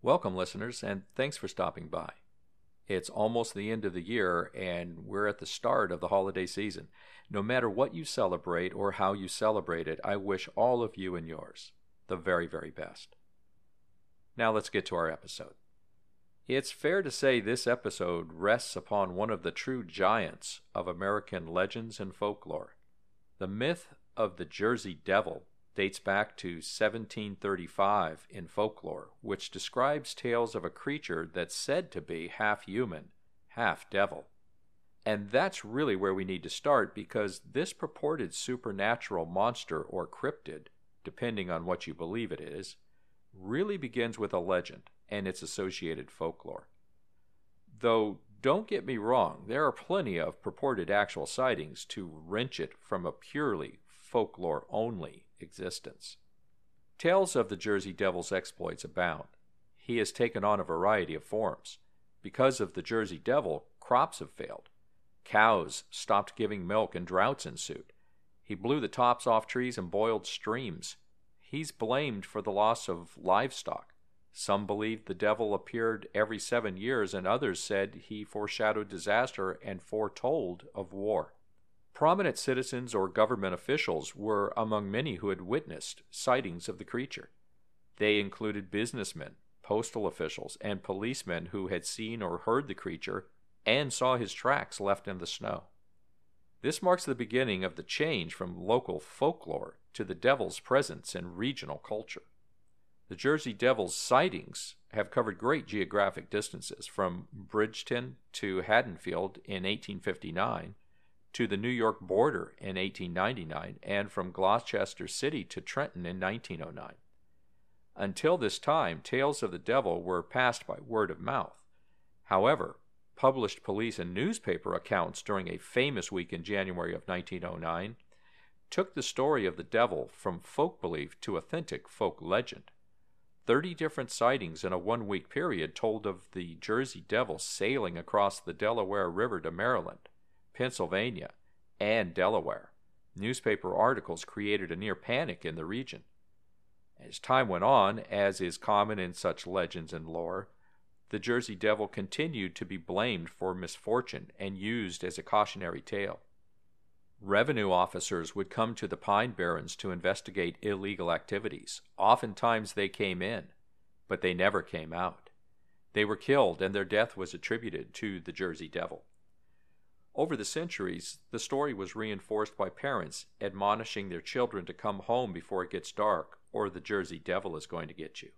Welcome, listeners, and thanks for stopping by. It's almost the end of the year, and we're at the start of the holiday season. No matter what you celebrate or how you celebrate it, I wish all of you and yours the very, very best. Now let's get to our episode. It's fair to say this episode rests upon one of the true giants of American legends and folklore. The myth of the Jersey Devil dates back to 1735 in folklore, which describes tales of a creature that's said to be half human, half devil. And that's really where we need to start because this purported supernatural monster or cryptid, depending on what you believe it is, really begins with a legend and its associated folklore. Though, don't get me wrong, there are plenty of purported actual sightings to wrench it from a purely folklore only existence. Tales of the Jersey Devil's exploits abound. He has taken on a variety of forms. Because of the Jersey Devil, crops have failed. Cows stopped giving milk and droughts ensued. He blew the tops off trees and boiled streams. He's blamed for the loss of livestock. Some believed the devil appeared every seven years, and others said he foreshadowed disaster and foretold of war. Prominent citizens or government officials were among many who had witnessed sightings of the creature. They included businessmen, postal officials, and policemen who had seen or heard the creature and saw his tracks left in the snow. This marks the beginning of the change from local folklore to the devil's presence in regional culture. The Jersey Devil's sightings have covered great geographic distances from Bridgeton to Haddonfield in 1859 to the New York border in 1899 and from Gloucester City to Trenton in 1909. Until this time, tales of the devil were passed by word of mouth. However, published police and newspaper accounts during a famous week in January of 1909 took the story of the devil from folk belief to authentic folk legend. 30 different sightings in a one week period told of the Jersey Devil sailing across the Delaware River to Maryland, Pennsylvania, and Delaware. Newspaper articles created a near panic in the region. As time went on, as is common in such legends and lore, the Jersey Devil continued to be blamed for misfortune and used as a cautionary tale. Revenue officers would come to the Pine Barrens to investigate illegal activities. Oftentimes they came in, but they never came out. They were killed, and their death was attributed to the Jersey Devil. Over the centuries, the story was reinforced by parents admonishing their children to come home before it gets dark, or the Jersey Devil is going to get you.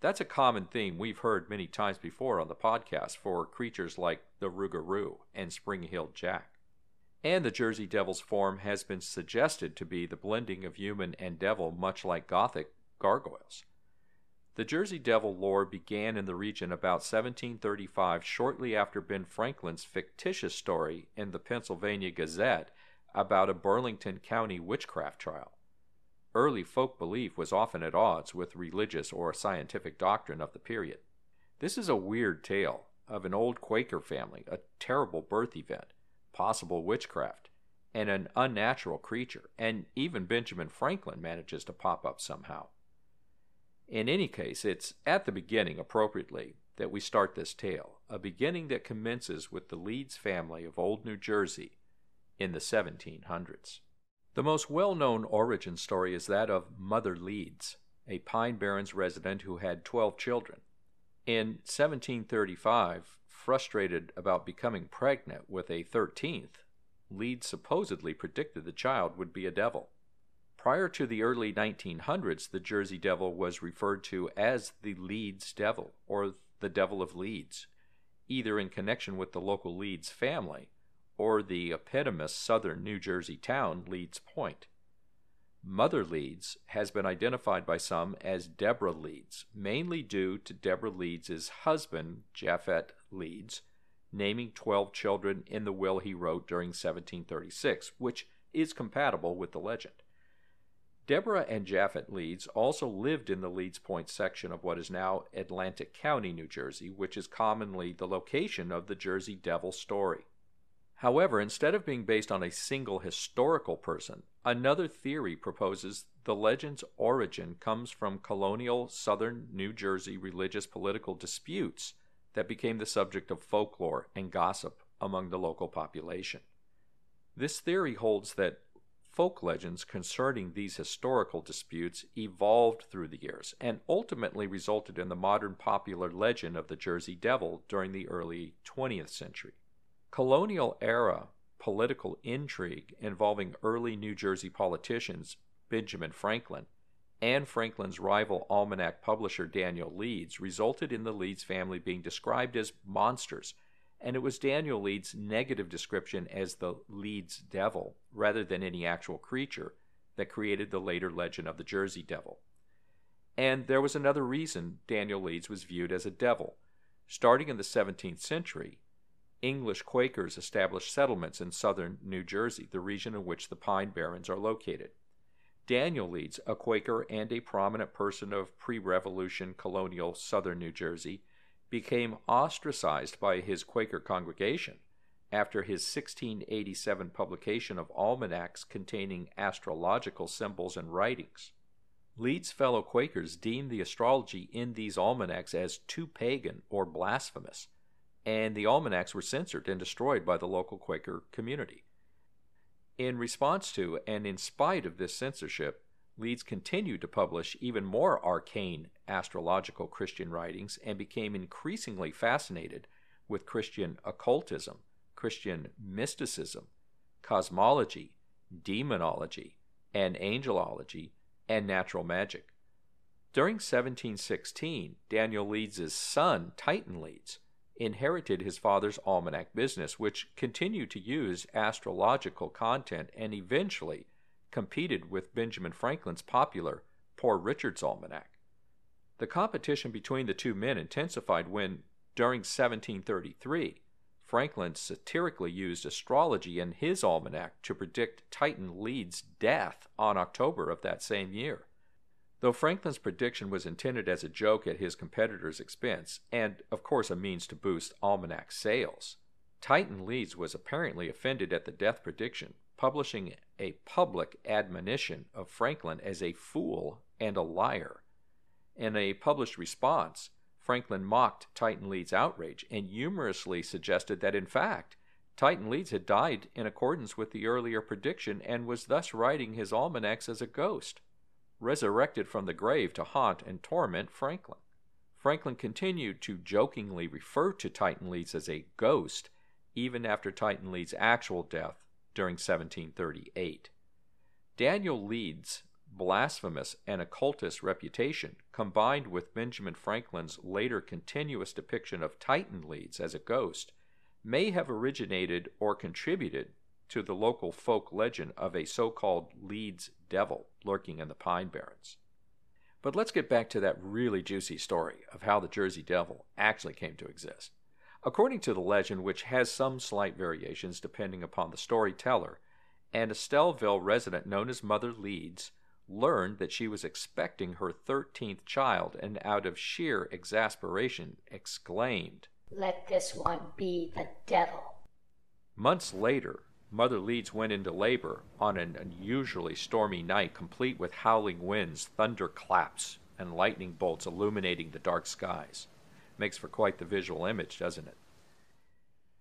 That's a common theme we've heard many times before on the podcast for creatures like the Rougarou and Spring-heeled Jack and the Jersey Devil's form has been suggested to be the blending of human and devil, much like Gothic gargoyles. The Jersey Devil lore began in the region about 1735, shortly after Ben Franklin's fictitious story in the Pennsylvania Gazette about a Burlington County witchcraft trial. Early folk belief was often at odds with religious or scientific doctrine of the period. This is a weird tale of an old Quaker family, a terrible birth event, possible witchcraft, and an unnatural creature, and even Benjamin Franklin manages to pop up somehow. In any case, it's at the beginning, appropriately, that we start this tale, a beginning that commences with the Leeds family of Old New Jersey in the 1700s. The most well known origin story is that of Mother Leeds, a Pine Barrens resident who had 12 children. In 1735, frustrated about becoming pregnant with a 13th, Leeds supposedly predicted the child would be a devil. Prior to the early 1900s, the Jersey Devil was referred to as the Leeds Devil or the Devil of Leeds, either in connection with the local Leeds family or the eponymous southern New Jersey town Leeds Point. Mother Leeds has been identified by some as Deborah Leeds, mainly due to Deborah Leeds' husband, Japhet Leeds, naming 12 children in the will he wrote during 1736, which is compatible with the legend. Deborah and Japhet Leeds also lived in the Leeds Point section of what is now Atlantic County, New Jersey, which is commonly the location of the Jersey Devil story. However, instead of being based on a single historical person, another theory proposes the legend's origin comes from colonial southern New Jersey religious political disputes that became the subject of folklore and gossip among the local population. This theory holds that folk legends concerning these historical disputes evolved through the years and ultimately resulted in the modern popular legend of the Jersey Devil during the early 20th century. Colonial era political intrigue involving early New Jersey politicians Benjamin Franklin and Franklin's rival almanac publisher Daniel Leeds resulted in the Leeds family being described as monsters, and it was Daniel Leeds' negative description as the Leeds Devil, rather than any actual creature, that created the later legend of the Jersey Devil. And there was another reason Daniel Leeds was viewed as a devil. Starting in the 17th century, English Quakers established settlements in southern New Jersey, the region in which the Pine Barrens are located. Daniel Leeds, a Quaker and a prominent person of pre revolution colonial southern New Jersey, became ostracized by his Quaker congregation after his 1687 publication of almanacs containing astrological symbols and writings. Leeds' fellow Quakers deemed the astrology in these almanacs as too pagan or blasphemous and the almanacs were censored and destroyed by the local Quaker community. In response to and in spite of this censorship, Leeds continued to publish even more arcane astrological Christian writings and became increasingly fascinated with Christian occultism, Christian mysticism, cosmology, demonology, and angelology, and natural magic. During 1716, Daniel Leeds's son, Titan Leeds, inherited his father's almanac business, which continued to use astrological content and eventually competed with Benjamin Franklin's popular Poor Richard's Almanac. The competition between the two men intensified when, during 1733, Franklin satirically used astrology in his almanac to predict Titan Leeds' death on October of that same year. Though Franklin's prediction was intended as a joke at his competitor's expense, and of course a means to boost almanac sales, Titan Leeds was apparently offended at the death prediction, publishing a public admonition of Franklin as a fool and a liar. In a published response, Franklin mocked Titan Leeds' outrage and humorously suggested that, in fact, Titan Leeds had died in accordance with the earlier prediction and was thus writing his almanacs as a ghost resurrected from the grave to haunt and torment Franklin. Franklin continued to jokingly refer to Titan Leeds as a ghost even after Titan Leeds' actual death during 1738. Daniel Leeds' blasphemous and occultist reputation, combined with Benjamin Franklin's later continuous depiction of Titan Leeds as a ghost, may have originated or contributed to the local folk legend of a so called Leeds devil lurking in the Pine Barrens. But let's get back to that really juicy story of how the Jersey Devil actually came to exist. According to the legend, which has some slight variations depending upon the storyteller, an Estellville resident known as Mother Leeds learned that she was expecting her 13th child and out of sheer exasperation exclaimed, Let this one be the devil. Months later, Mother Leeds went into labor on an unusually stormy night, complete with howling winds, thunder claps, and lightning bolts illuminating the dark skies. Makes for quite the visual image, doesn't it?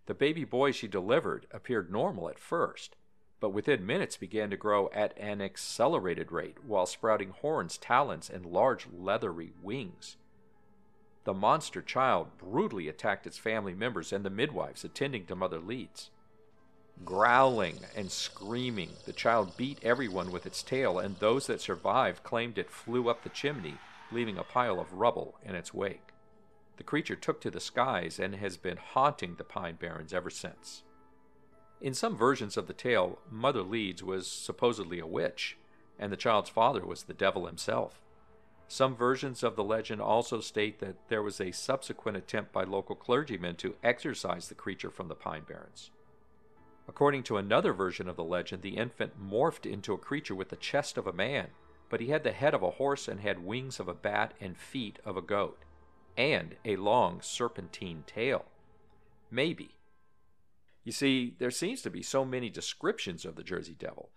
The baby boy she delivered appeared normal at first, but within minutes began to grow at an accelerated rate while sprouting horns, talons, and large leathery wings. The monster child brutally attacked its family members and the midwives attending to Mother Leeds. Growling and screaming, the child beat everyone with its tail, and those that survived claimed it flew up the chimney, leaving a pile of rubble in its wake. The creature took to the skies and has been haunting the Pine Barrens ever since. In some versions of the tale, Mother Leeds was supposedly a witch, and the child's father was the devil himself. Some versions of the legend also state that there was a subsequent attempt by local clergymen to exorcise the creature from the Pine Barrens. According to another version of the legend, the infant morphed into a creature with the chest of a man, but he had the head of a horse and had wings of a bat and feet of a goat, and a long serpentine tail. Maybe. You see, there seems to be so many descriptions of the Jersey Devil.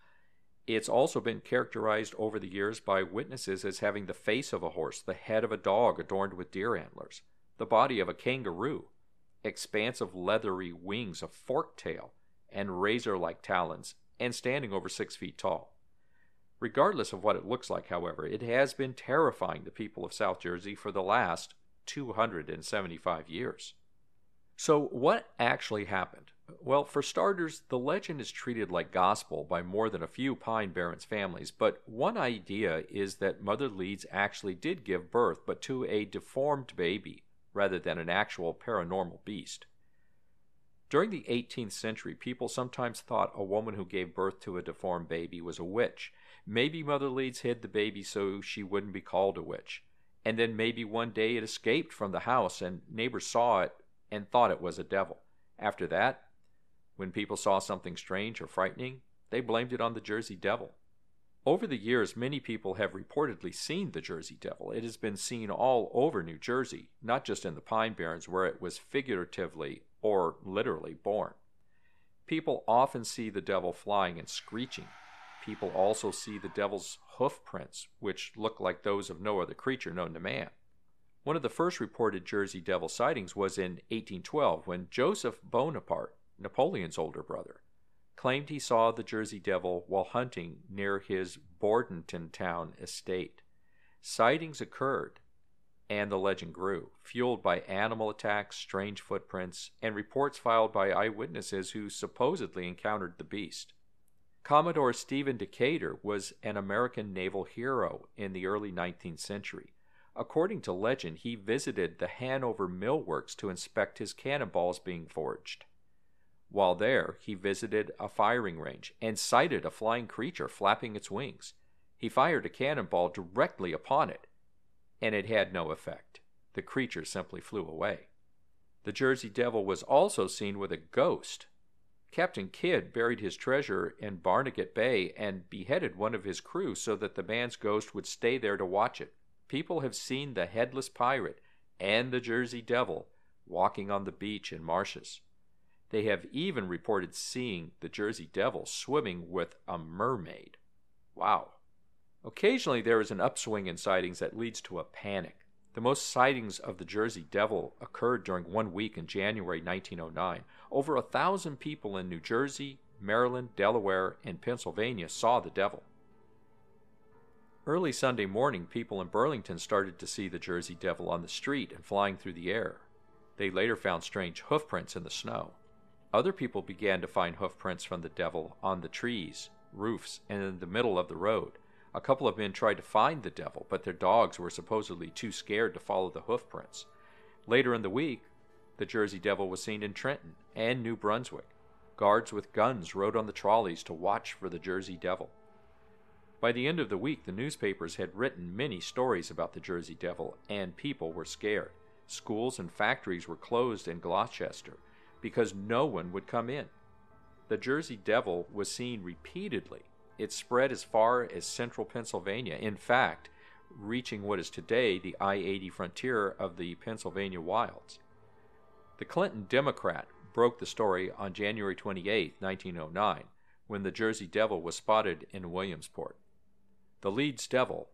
It's also been characterized over the years by witnesses as having the face of a horse, the head of a dog adorned with deer antlers, the body of a kangaroo, expansive leathery wings, a forked tail, and razor like talons, and standing over six feet tall. Regardless of what it looks like, however, it has been terrifying the people of South Jersey for the last 275 years. So, what actually happened? Well, for starters, the legend is treated like gospel by more than a few Pine Barrens families, but one idea is that Mother Leeds actually did give birth, but to a deformed baby rather than an actual paranormal beast. During the 18th century, people sometimes thought a woman who gave birth to a deformed baby was a witch. Maybe Mother Leeds hid the baby so she wouldn't be called a witch. And then maybe one day it escaped from the house and neighbors saw it and thought it was a devil. After that, when people saw something strange or frightening, they blamed it on the Jersey Devil. Over the years, many people have reportedly seen the Jersey Devil. It has been seen all over New Jersey, not just in the Pine Barrens where it was figuratively or literally born. People often see the devil flying and screeching. People also see the devil's hoof prints, which look like those of no other creature known to man. One of the first reported Jersey Devil sightings was in 1812 when Joseph Bonaparte, Napoleon's older brother, claimed he saw the Jersey Devil while hunting near his Bordentown estate. Sightings occurred and the legend grew, fueled by animal attacks, strange footprints, and reports filed by eyewitnesses who supposedly encountered the beast. Commodore Stephen Decatur was an American naval hero in the early 19th century. According to legend, he visited the Hanover Mill Works to inspect his cannonballs being forged. While there, he visited a firing range and sighted a flying creature flapping its wings. He fired a cannonball directly upon it, and it had no effect. The creature simply flew away. The Jersey Devil was also seen with a ghost. Captain Kidd buried his treasure in Barnegat Bay and beheaded one of his crew so that the man's ghost would stay there to watch it. People have seen the headless pirate and the Jersey Devil walking on the beach in marshes. They have even reported seeing the Jersey Devil swimming with a mermaid. Wow. Occasionally, there is an upswing in sightings that leads to a panic. The most sightings of the Jersey Devil occurred during one week in January 1909. Over a thousand people in New Jersey, Maryland, Delaware, and Pennsylvania saw the devil. Early Sunday morning, people in Burlington started to see the Jersey Devil on the street and flying through the air. They later found strange hoofprints in the snow. Other people began to find hoofprints from the devil on the trees, roofs, and in the middle of the road. A couple of men tried to find the devil, but their dogs were supposedly too scared to follow the hoofprints. Later in the week, the Jersey Devil was seen in Trenton and New Brunswick. Guards with guns rode on the trolleys to watch for the Jersey Devil. By the end of the week, the newspapers had written many stories about the Jersey Devil, and people were scared. Schools and factories were closed in Gloucester because no one would come in. The Jersey Devil was seen repeatedly it spread as far as central Pennsylvania, in fact, reaching what is today the I 80 frontier of the Pennsylvania wilds. The Clinton Democrat broke the story on January 28, 1909, when the Jersey Devil was spotted in Williamsport. The Leeds Devil,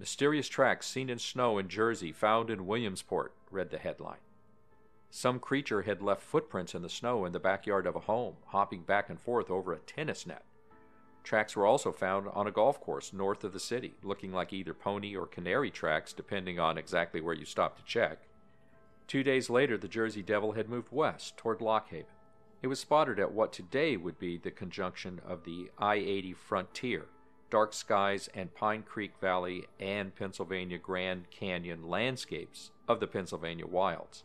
mysterious tracks seen in snow in Jersey found in Williamsport, read the headline. Some creature had left footprints in the snow in the backyard of a home, hopping back and forth over a tennis net. Tracks were also found on a golf course north of the city, looking like either pony or canary tracks, depending on exactly where you stopped to check. Two days later, the Jersey Devil had moved west toward Lock Haven. It was spotted at what today would be the conjunction of the I 80 frontier, dark skies, and Pine Creek Valley and Pennsylvania Grand Canyon landscapes of the Pennsylvania wilds.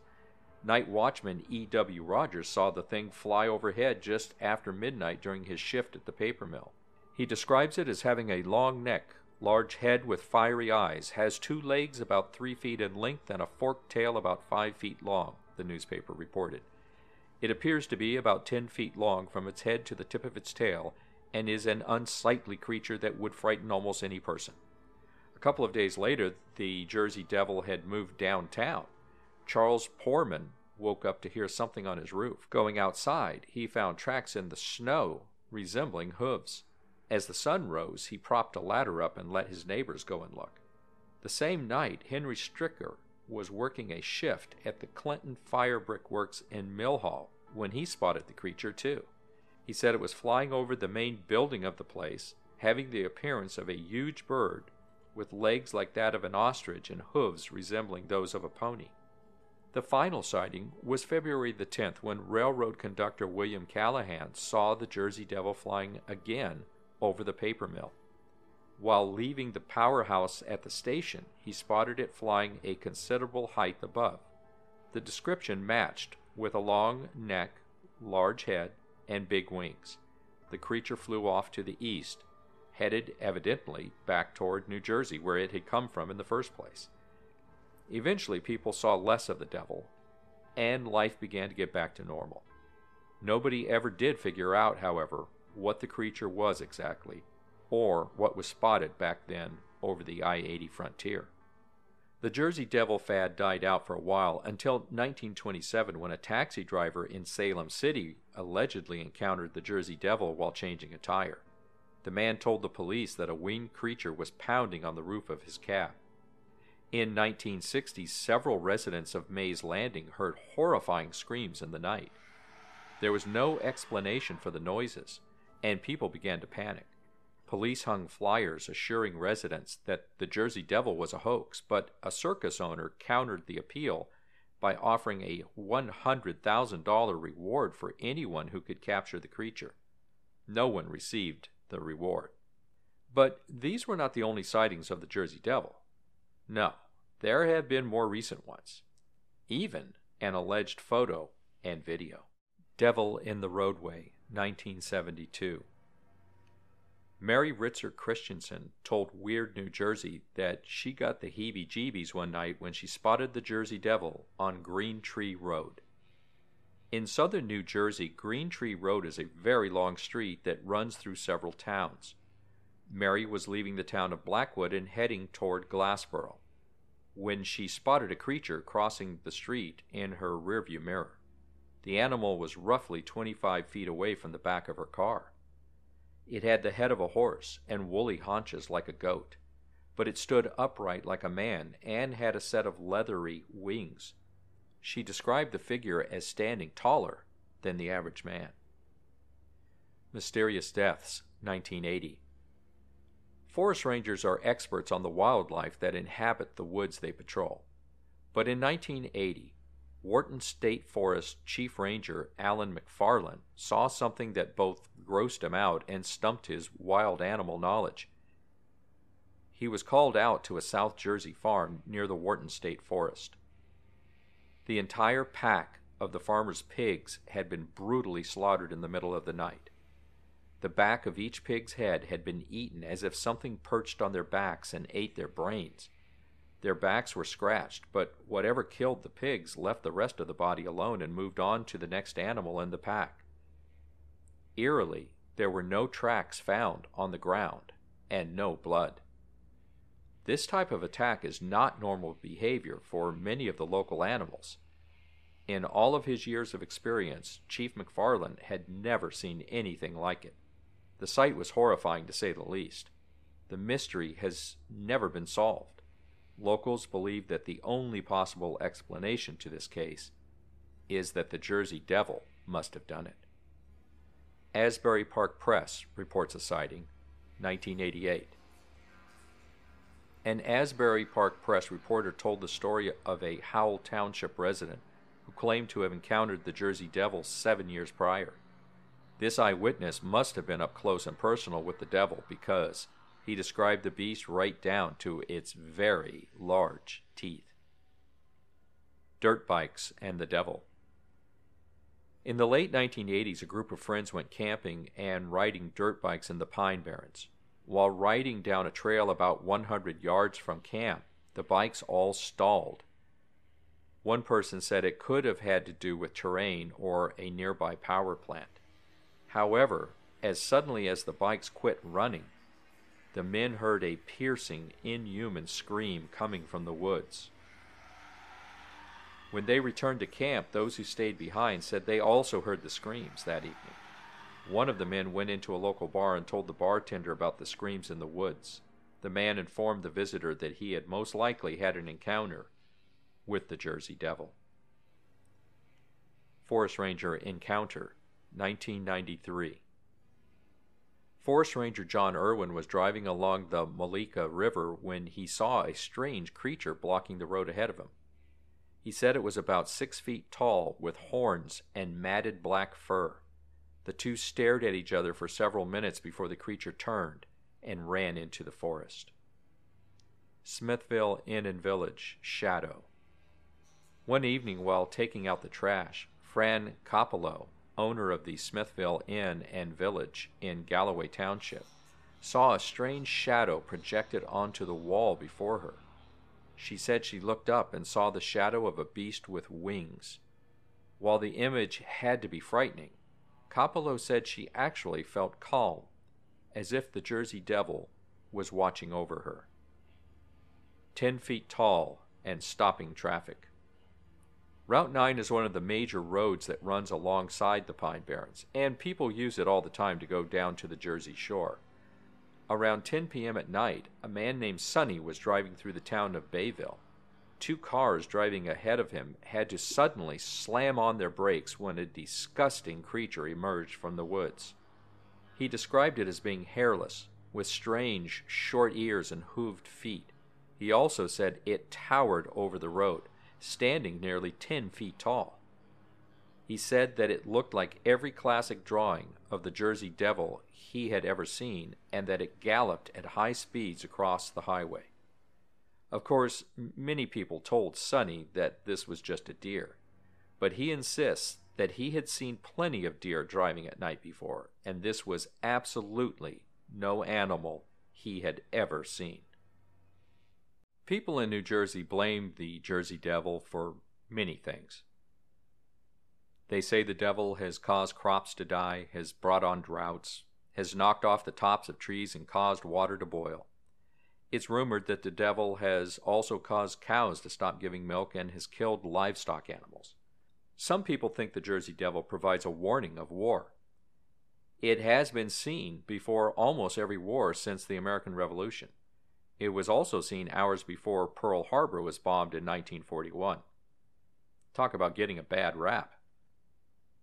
Night watchman E.W. Rogers saw the thing fly overhead just after midnight during his shift at the paper mill. He describes it as having a long neck, large head with fiery eyes, has two legs about three feet in length, and a forked tail about five feet long, the newspaper reported. It appears to be about ten feet long from its head to the tip of its tail, and is an unsightly creature that would frighten almost any person. A couple of days later, the Jersey Devil had moved downtown. Charles Poorman woke up to hear something on his roof. Going outside, he found tracks in the snow resembling hooves. As the sun rose, he propped a ladder up and let his neighbors go and look. The same night, Henry Stricker was working a shift at the Clinton Fire Brick Works in Millhall when he spotted the creature, too. He said it was flying over the main building of the place, having the appearance of a huge bird with legs like that of an ostrich and hooves resembling those of a pony. The final sighting was February the 10th when railroad conductor William Callahan saw the Jersey Devil flying again over the paper mill. While leaving the powerhouse at the station, he spotted it flying a considerable height above. The description matched with a long neck, large head, and big wings. The creature flew off to the east, headed evidently back toward New Jersey, where it had come from in the first place. Eventually, people saw less of the devil, and life began to get back to normal. Nobody ever did figure out, however, what the creature was exactly, or what was spotted back then over the I 80 frontier. The Jersey Devil fad died out for a while until 1927 when a taxi driver in Salem City allegedly encountered the Jersey Devil while changing a tire. The man told the police that a winged creature was pounding on the roof of his cab. In 1960, several residents of Mays Landing heard horrifying screams in the night. There was no explanation for the noises, and people began to panic. Police hung flyers assuring residents that the Jersey Devil was a hoax, but a circus owner countered the appeal by offering a $100,000 reward for anyone who could capture the creature. No one received the reward. But these were not the only sightings of the Jersey Devil. No, there have been more recent ones, even an alleged photo and video. Devil in the Roadway, 1972. Mary Ritzer Christensen told Weird New Jersey that she got the heebie jeebies one night when she spotted the Jersey Devil on Green Tree Road. In southern New Jersey, Green Tree Road is a very long street that runs through several towns. Mary was leaving the town of Blackwood and heading toward Glassboro when she spotted a creature crossing the street in her rearview mirror. The animal was roughly 25 feet away from the back of her car. It had the head of a horse and woolly haunches like a goat, but it stood upright like a man and had a set of leathery wings. She described the figure as standing taller than the average man. Mysterious Deaths, 1980. Forest rangers are experts on the wildlife that inhabit the woods they patrol. But in 1980, Wharton State Forest Chief Ranger Alan McFarland saw something that both grossed him out and stumped his wild animal knowledge. He was called out to a South Jersey farm near the Wharton State Forest. The entire pack of the farmer's pigs had been brutally slaughtered in the middle of the night. The back of each pig's head had been eaten as if something perched on their backs and ate their brains. Their backs were scratched, but whatever killed the pigs left the rest of the body alone and moved on to the next animal in the pack. Eerily, there were no tracks found on the ground and no blood. This type of attack is not normal behavior for many of the local animals. In all of his years of experience, Chief McFarland had never seen anything like it. The sight was horrifying to say the least. The mystery has never been solved. Locals believe that the only possible explanation to this case is that the Jersey Devil must have done it. Asbury Park Press reports a sighting, 1988. An Asbury Park Press reporter told the story of a Howell Township resident who claimed to have encountered the Jersey Devil seven years prior. This eyewitness must have been up close and personal with the devil because he described the beast right down to its very large teeth. Dirt bikes and the devil. In the late 1980s, a group of friends went camping and riding dirt bikes in the Pine Barrens. While riding down a trail about 100 yards from camp, the bikes all stalled. One person said it could have had to do with terrain or a nearby power plant. However, as suddenly as the bikes quit running, the men heard a piercing, inhuman scream coming from the woods. When they returned to camp, those who stayed behind said they also heard the screams that evening. One of the men went into a local bar and told the bartender about the screams in the woods. The man informed the visitor that he had most likely had an encounter with the Jersey Devil. Forest Ranger Encounter, 1993. Forest Ranger John Irwin was driving along the Mullica River when he saw a strange creature blocking the road ahead of him. He said it was about six feet tall, with horns and matted black fur. The two stared at each other for several minutes before the creature turned and ran into the forest. Smithville Inn and Village, Shadow. One evening, while taking out the trash, Fran Coppola, owner of the Smithville Inn and Village in Galloway Township, saw a strange shadow projected onto the wall before her. She said she looked up and saw the shadow of a beast with wings. While the image had to be frightening, Coppola said she actually felt calm, as if the Jersey Devil was watching over her. Ten feet tall and stopping traffic. Route 9 is one of the major roads that runs alongside the Pine Barrens, and people use it all the time to go down to the Jersey Shore. Around 10 p.m. at night, a man named Sonny was driving through the town of Bayville. Two cars driving ahead of him had to suddenly slam on their brakes when a disgusting creature emerged from the woods. He described it as being hairless, with strange, short ears and hooved feet. He also said it towered over the road standing nearly 10 feet tall. He said that it looked like every classic drawing of the Jersey Devil he had ever seen, and that it galloped at high speeds across the highway. Of course, many people told Sonny that this was just a deer, but he insists that he had seen plenty of deer driving at night before, and this was absolutely no animal he had ever seen. People in New Jersey blame the Jersey Devil for many things. They say the devil has caused crops to die, has brought on droughts, has knocked off the tops of trees and caused water to boil. It's rumored that the devil has also caused cows to stop giving milk and has killed livestock animals. Some people think the Jersey Devil provides a warning of war. It has been seen before almost every war since the American Revolution. It was also seen hours before Pearl Harbor was bombed in 1941. Talk about getting a bad rap.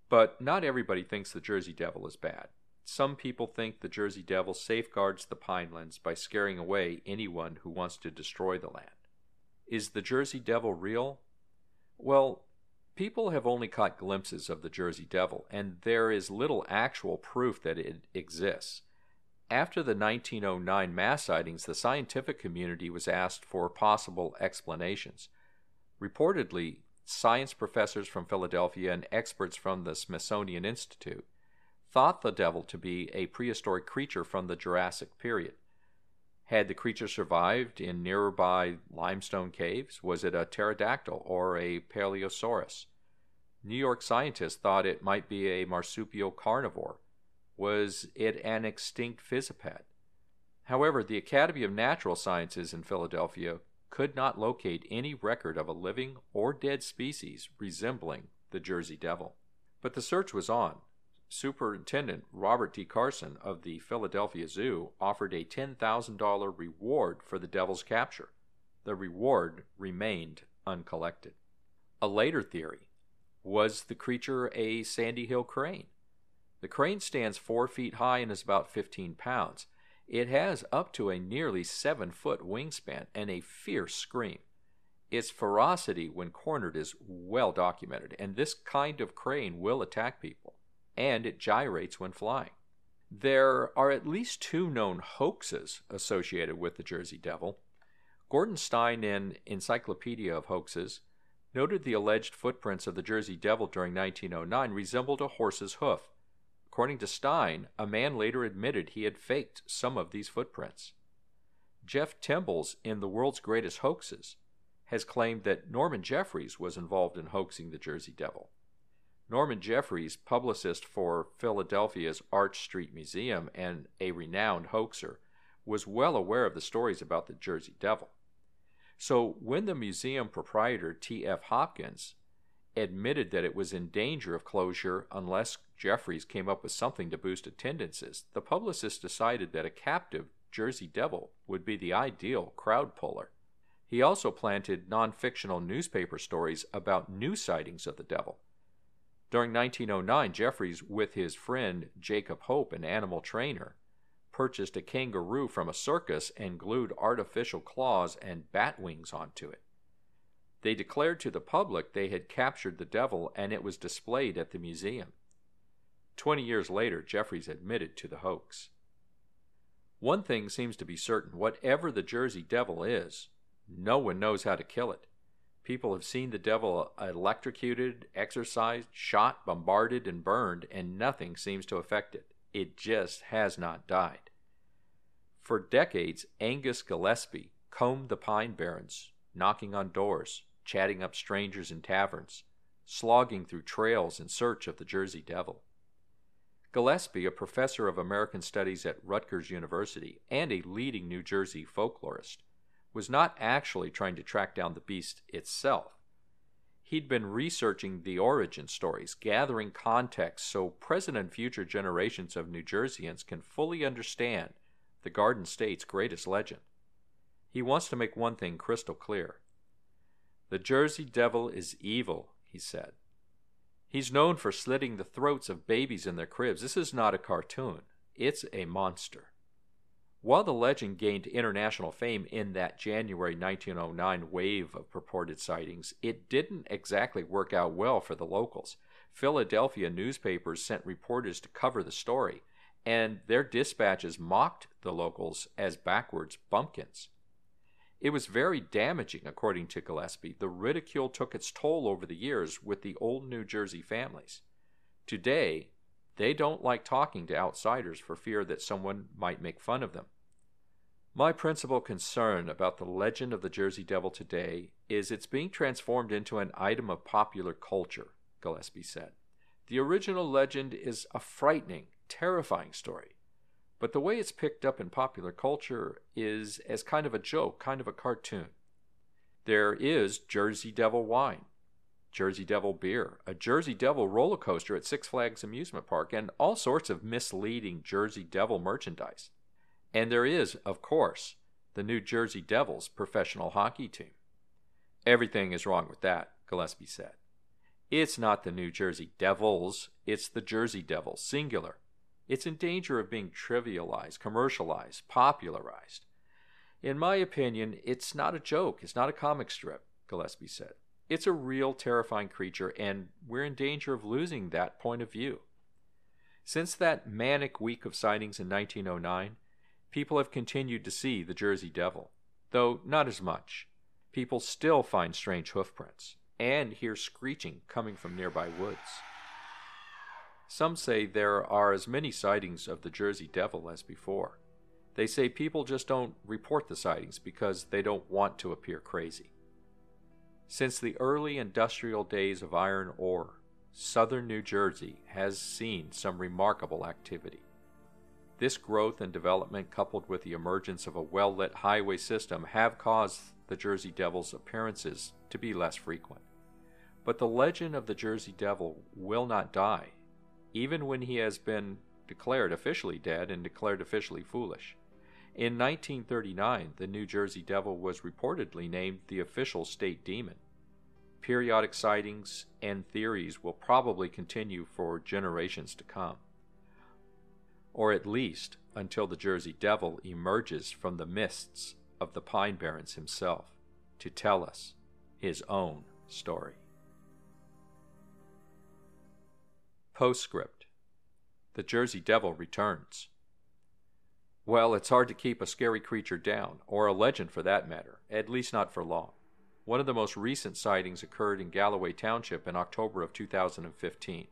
But not everybody thinks the Jersey Devil is bad. Some people think the Jersey Devil safeguards the pinelands by scaring away anyone who wants to destroy the land. Is the Jersey Devil real? Well, people have only caught glimpses of the Jersey Devil, and there is little actual proof that it exists. After the 1909 mass sightings, the scientific community was asked for possible explanations. Reportedly, science professors from Philadelphia and experts from the Smithsonian Institute thought the devil to be a prehistoric creature from the Jurassic period. Had the creature survived in nearby limestone caves? Was it a pterodactyl or a paleosaurus? New York scientists thought it might be a marsupial carnivore was it an extinct fissiped? However, the Academy of Natural Sciences in Philadelphia could not locate any record of a living or dead species resembling the Jersey Devil. But the search was on. Superintendent Robert D. Carson of the Philadelphia Zoo offered a $10,000 reward for the devil's capture. The reward remained uncollected. A later theory was the creature a Sandy Hill crane? The crane stands 4 feet high and is about 15 pounds. It has up to a nearly 7 foot wingspan and a fierce scream. Its ferocity when cornered is well documented, and this kind of crane will attack people, and it gyrates when flying. There are at least two known hoaxes associated with the Jersey Devil. Gordon Stein in Encyclopedia of Hoaxes noted the alleged footprints of the Jersey Devil during 1909 resembled a horse's hoof. According to Stein, a man later admitted he had faked some of these footprints. Jeff Timbles, in The World's Greatest Hoaxes, has claimed that Norman Jeffries was involved in hoaxing the Jersey Devil. Norman Jeffries, publicist for Philadelphia's Arch Street Museum and a renowned hoaxer, was well aware of the stories about the Jersey Devil. So when the museum proprietor, T.F. Hopkins, admitted that it was in danger of closure unless Jeffries came up with something to boost attendances, the publicist decided that a captive Jersey Devil would be the ideal crowd puller. He also planted non fictional newspaper stories about new sightings of the devil. During 1909, Jeffries, with his friend Jacob Hope, an animal trainer, purchased a kangaroo from a circus and glued artificial claws and bat wings onto it. They declared to the public they had captured the devil and it was displayed at the museum. Twenty years later, Jeffries admitted to the hoax. One thing seems to be certain whatever the Jersey Devil is, no one knows how to kill it. People have seen the devil electrocuted, exorcised, shot, bombarded, and burned, and nothing seems to affect it. It just has not died. For decades, Angus Gillespie combed the Pine Barrens, knocking on doors, chatting up strangers in taverns, slogging through trails in search of the Jersey Devil. Gillespie, a professor of American Studies at Rutgers University and a leading New Jersey folklorist, was not actually trying to track down the beast itself. He'd been researching the origin stories, gathering context so present and future generations of New Jerseyans can fully understand the Garden State's greatest legend. He wants to make one thing crystal clear. The Jersey Devil is evil, he said. He's known for slitting the throats of babies in their cribs. This is not a cartoon, it's a monster. While the legend gained international fame in that January 1909 wave of purported sightings, it didn't exactly work out well for the locals. Philadelphia newspapers sent reporters to cover the story, and their dispatches mocked the locals as backwards bumpkins. It was very damaging, according to Gillespie. The ridicule took its toll over the years with the old New Jersey families. Today, they don't like talking to outsiders for fear that someone might make fun of them. My principal concern about the legend of the Jersey Devil today is it's being transformed into an item of popular culture, Gillespie said. The original legend is a frightening, terrifying story, but the way it's picked up in popular culture is as kind of a joke, kind of a cartoon. There is Jersey Devil wine, Jersey Devil beer, a Jersey Devil roller coaster at Six Flags Amusement Park, and all sorts of misleading Jersey Devil merchandise. And there is, of course, the New Jersey Devils professional hockey team. Everything is wrong with that, Gillespie said. It's not the New Jersey Devils, it's the Jersey Devils, singular. It's in danger of being trivialized, commercialized, popularized. In my opinion, it's not a joke, it's not a comic strip, Gillespie said. It's a real terrifying creature, and we're in danger of losing that point of view. Since that manic week of sightings in 1909, people have continued to see the Jersey Devil, though not as much. People still find strange hoofprints and hear screeching coming from nearby woods. Some say there are as many sightings of the Jersey Devil as before. They say people just don't report the sightings because they don't want to appear crazy. Since the early industrial days of iron ore, southern New Jersey has seen some remarkable activity. This growth and development, coupled with the emergence of a well lit highway system, have caused the Jersey Devil's appearances to be less frequent. But the legend of the Jersey Devil will not die, even when he has been declared officially dead and declared officially foolish. In 1939, the New Jersey Devil was reportedly named the official state demon. Periodic sightings and theories will probably continue for generations to come. Or at least until the Jersey Devil emerges from the mists of the Pine Barrens himself to tell us his own story. Postscript The Jersey Devil returns. Well, it's hard to keep a scary creature down, or a legend for that matter, at least not for long. One of the most recent sightings occurred in Galloway Township in October of 2015.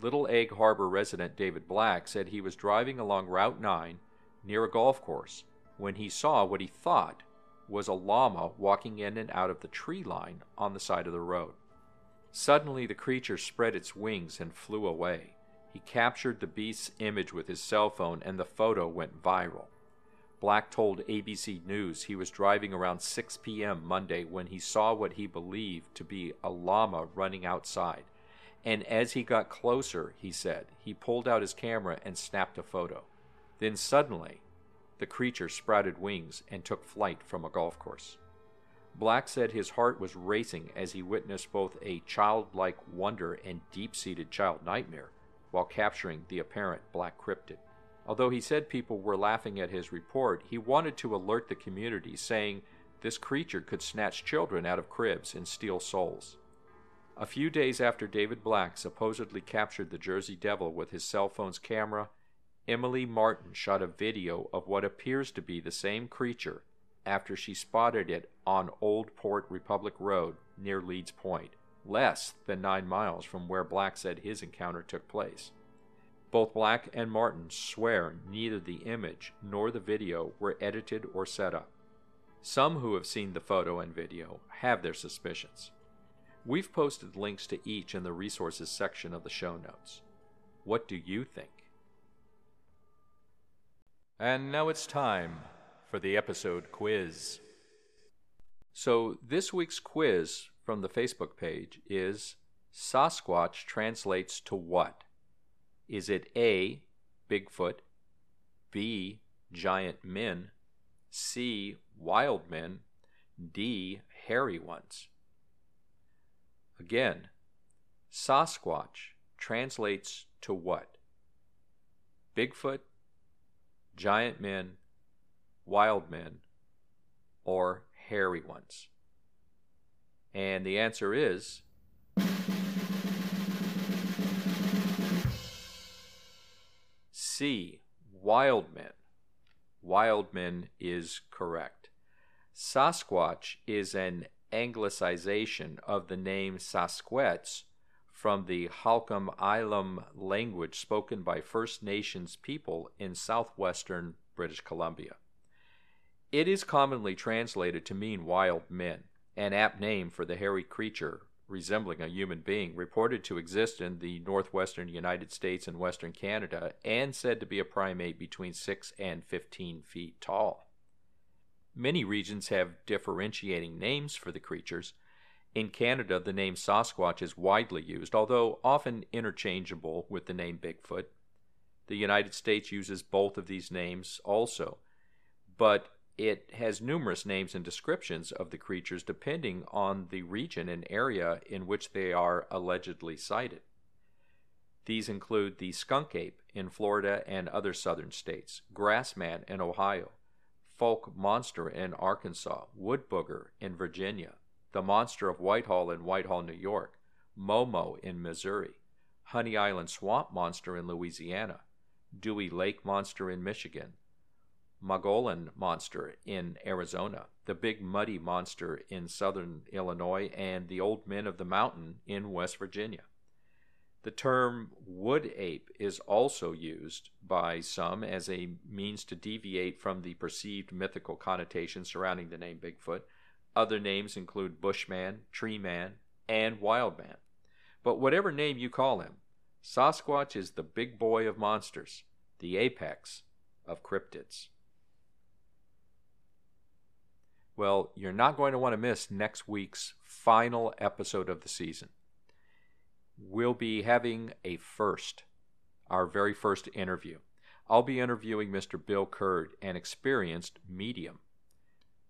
Little Egg Harbor resident David Black said he was driving along Route 9 near a golf course when he saw what he thought was a llama walking in and out of the tree line on the side of the road. Suddenly, the creature spread its wings and flew away. He captured the beast's image with his cell phone, and the photo went viral. Black told ABC News he was driving around 6 p.m. Monday when he saw what he believed to be a llama running outside. And as he got closer, he said, he pulled out his camera and snapped a photo. Then suddenly, the creature sprouted wings and took flight from a golf course. Black said his heart was racing as he witnessed both a childlike wonder and deep seated child nightmare while capturing the apparent black cryptid. Although he said people were laughing at his report, he wanted to alert the community, saying this creature could snatch children out of cribs and steal souls. A few days after David Black supposedly captured the Jersey Devil with his cell phone's camera, Emily Martin shot a video of what appears to be the same creature after she spotted it on Old Port Republic Road near Leeds Point, less than nine miles from where Black said his encounter took place. Both Black and Martin swear neither the image nor the video were edited or set up. Some who have seen the photo and video have their suspicions. We've posted links to each in the resources section of the show notes. What do you think? And now it's time for the episode quiz. So, this week's quiz from the Facebook page is Sasquatch translates to what? Is it A, Bigfoot, B, giant men, C, wild men, D, hairy ones? Again, Sasquatch translates to what? Bigfoot, giant men, wild men, or hairy ones? And the answer is C. Wild men. Wild men is correct. Sasquatch is an anglicization of the name Sasquatch from the Halkomelem language spoken by First Nations people in southwestern British Columbia. It is commonly translated to mean wild men, an apt name for the hairy creature resembling a human being reported to exist in the northwestern United States and western Canada and said to be a primate between 6 and 15 feet tall. Many regions have differentiating names for the creatures. In Canada, the name Sasquatch is widely used, although often interchangeable with the name Bigfoot. The United States uses both of these names also, but it has numerous names and descriptions of the creatures depending on the region and area in which they are allegedly sighted. These include the skunk ape in Florida and other southern states, grassman in Ohio, Fouke monster in Arkansas, wood booger in Virginia, the monster of Whitehall in Whitehall, New York, Momo in Missouri, Honey Island swamp monster in Louisiana, Dewey Lake monster in Michigan, Mogollon monster in Arizona, the Big Muddy monster in southern Illinois, and the Old Men of the Mountain in West Virginia. The term wood ape is also used by some as a means to deviate from the perceived mythical connotation surrounding the name Bigfoot. Other names include Bushman, Tree Man, and Wildman. But whatever name you call him, Sasquatch is the big boy of monsters, the apex of cryptids. Well, you're not going to want to miss next week's final episode of the season. We'll be having a first, our very first interview. I'll be interviewing Mr. Bill Kurd, an experienced medium.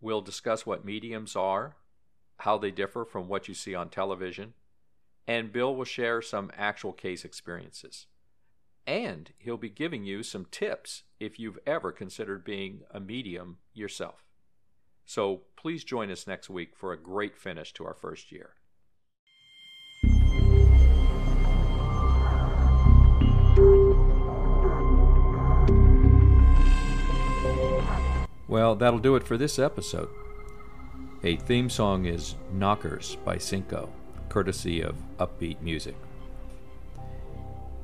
We'll discuss what mediums are, how they differ from what you see on television, and Bill will share some actual case experiences. And he'll be giving you some tips if you've ever considered being a medium yourself. So please join us next week for a great finish to our first year. Well, that'll do it for this episode. A theme song is Knockers by Cinco, courtesy of Uppbeat Music.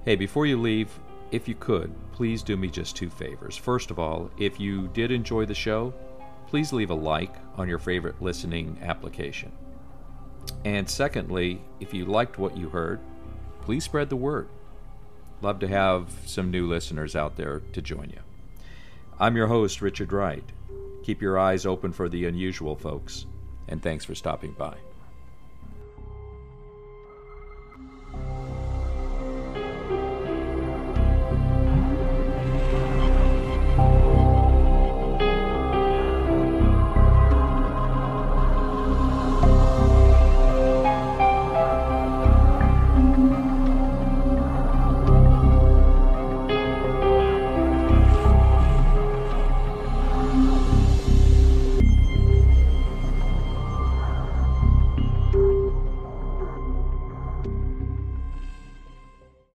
Hey, before you leave, if you could, please do me just two favors. First of all, if you did enjoy the show, please leave a like on your favorite listening application. And secondly, if you liked what you heard, please spread the word. Love to have some new listeners out there to join you. I'm your host, Richard Wright. Keep your eyes open for the unusual, folks, and thanks for stopping by.